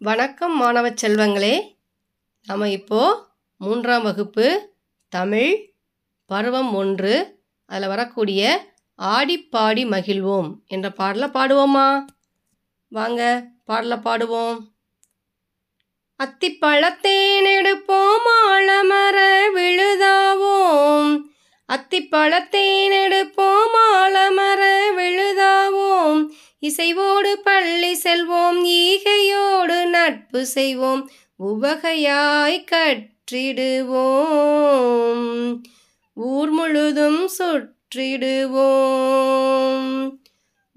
வணக்கம் மாணவ செல்வங்களே. நம்ம இப்போது மூன்றாம் வகுப்பு தமிழ் பருவம் ஒன்று. அதில் வரக்கூடிய ஆடிப்பாடி மகிழ்வோம் என்ற பாடலை பாடுவோமா? வாங்க பாடலை பாடுவோம். அத்திப்பழத்தேன் எடுப்போம் ஆலமர விழுதாவோம். அத்திப்பழத்தேன் எடுப்போம் இசைவோடு பள்ளி செல்வோம் ஈகையோடு நட்பு செய்வோம் உபகையாய் கற்றிடுவோம். ஊர் முழுதும் சுற்றிடுவோம்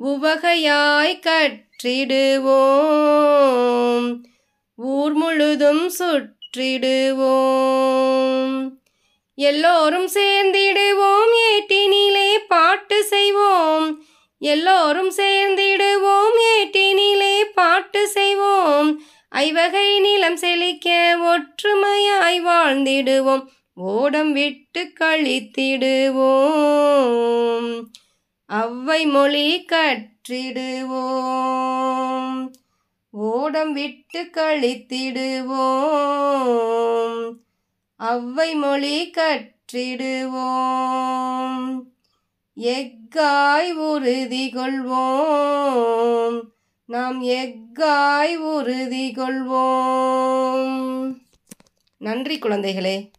உவகையாய் கற்றிடுவோம். ஊர் முழுதும் சுற்றிடுவோம். எல்லோரும் சேர்ந்து எல்லோரும் சேர்ந்திடுவோம் ஏட்டினிலே பாட்டு செய்வோம். ஐவகை நிலம் செழிக்க ஒற்றுமையாய் வாழ்ந்திடுவோம். ஓடம் விட்டு கழித்திடுவோம். அவ்வை மொழி கற்றிடுவோம். ஓடம் விட்டு கழித்திடுவோம். அவ்வை மொழி கற்றிடுவோம். எக்காய் உறுதி கொள்வோம் நாம் எக்காய் உறுதி கொள்வோம் நன்றி குழந்தைகளே.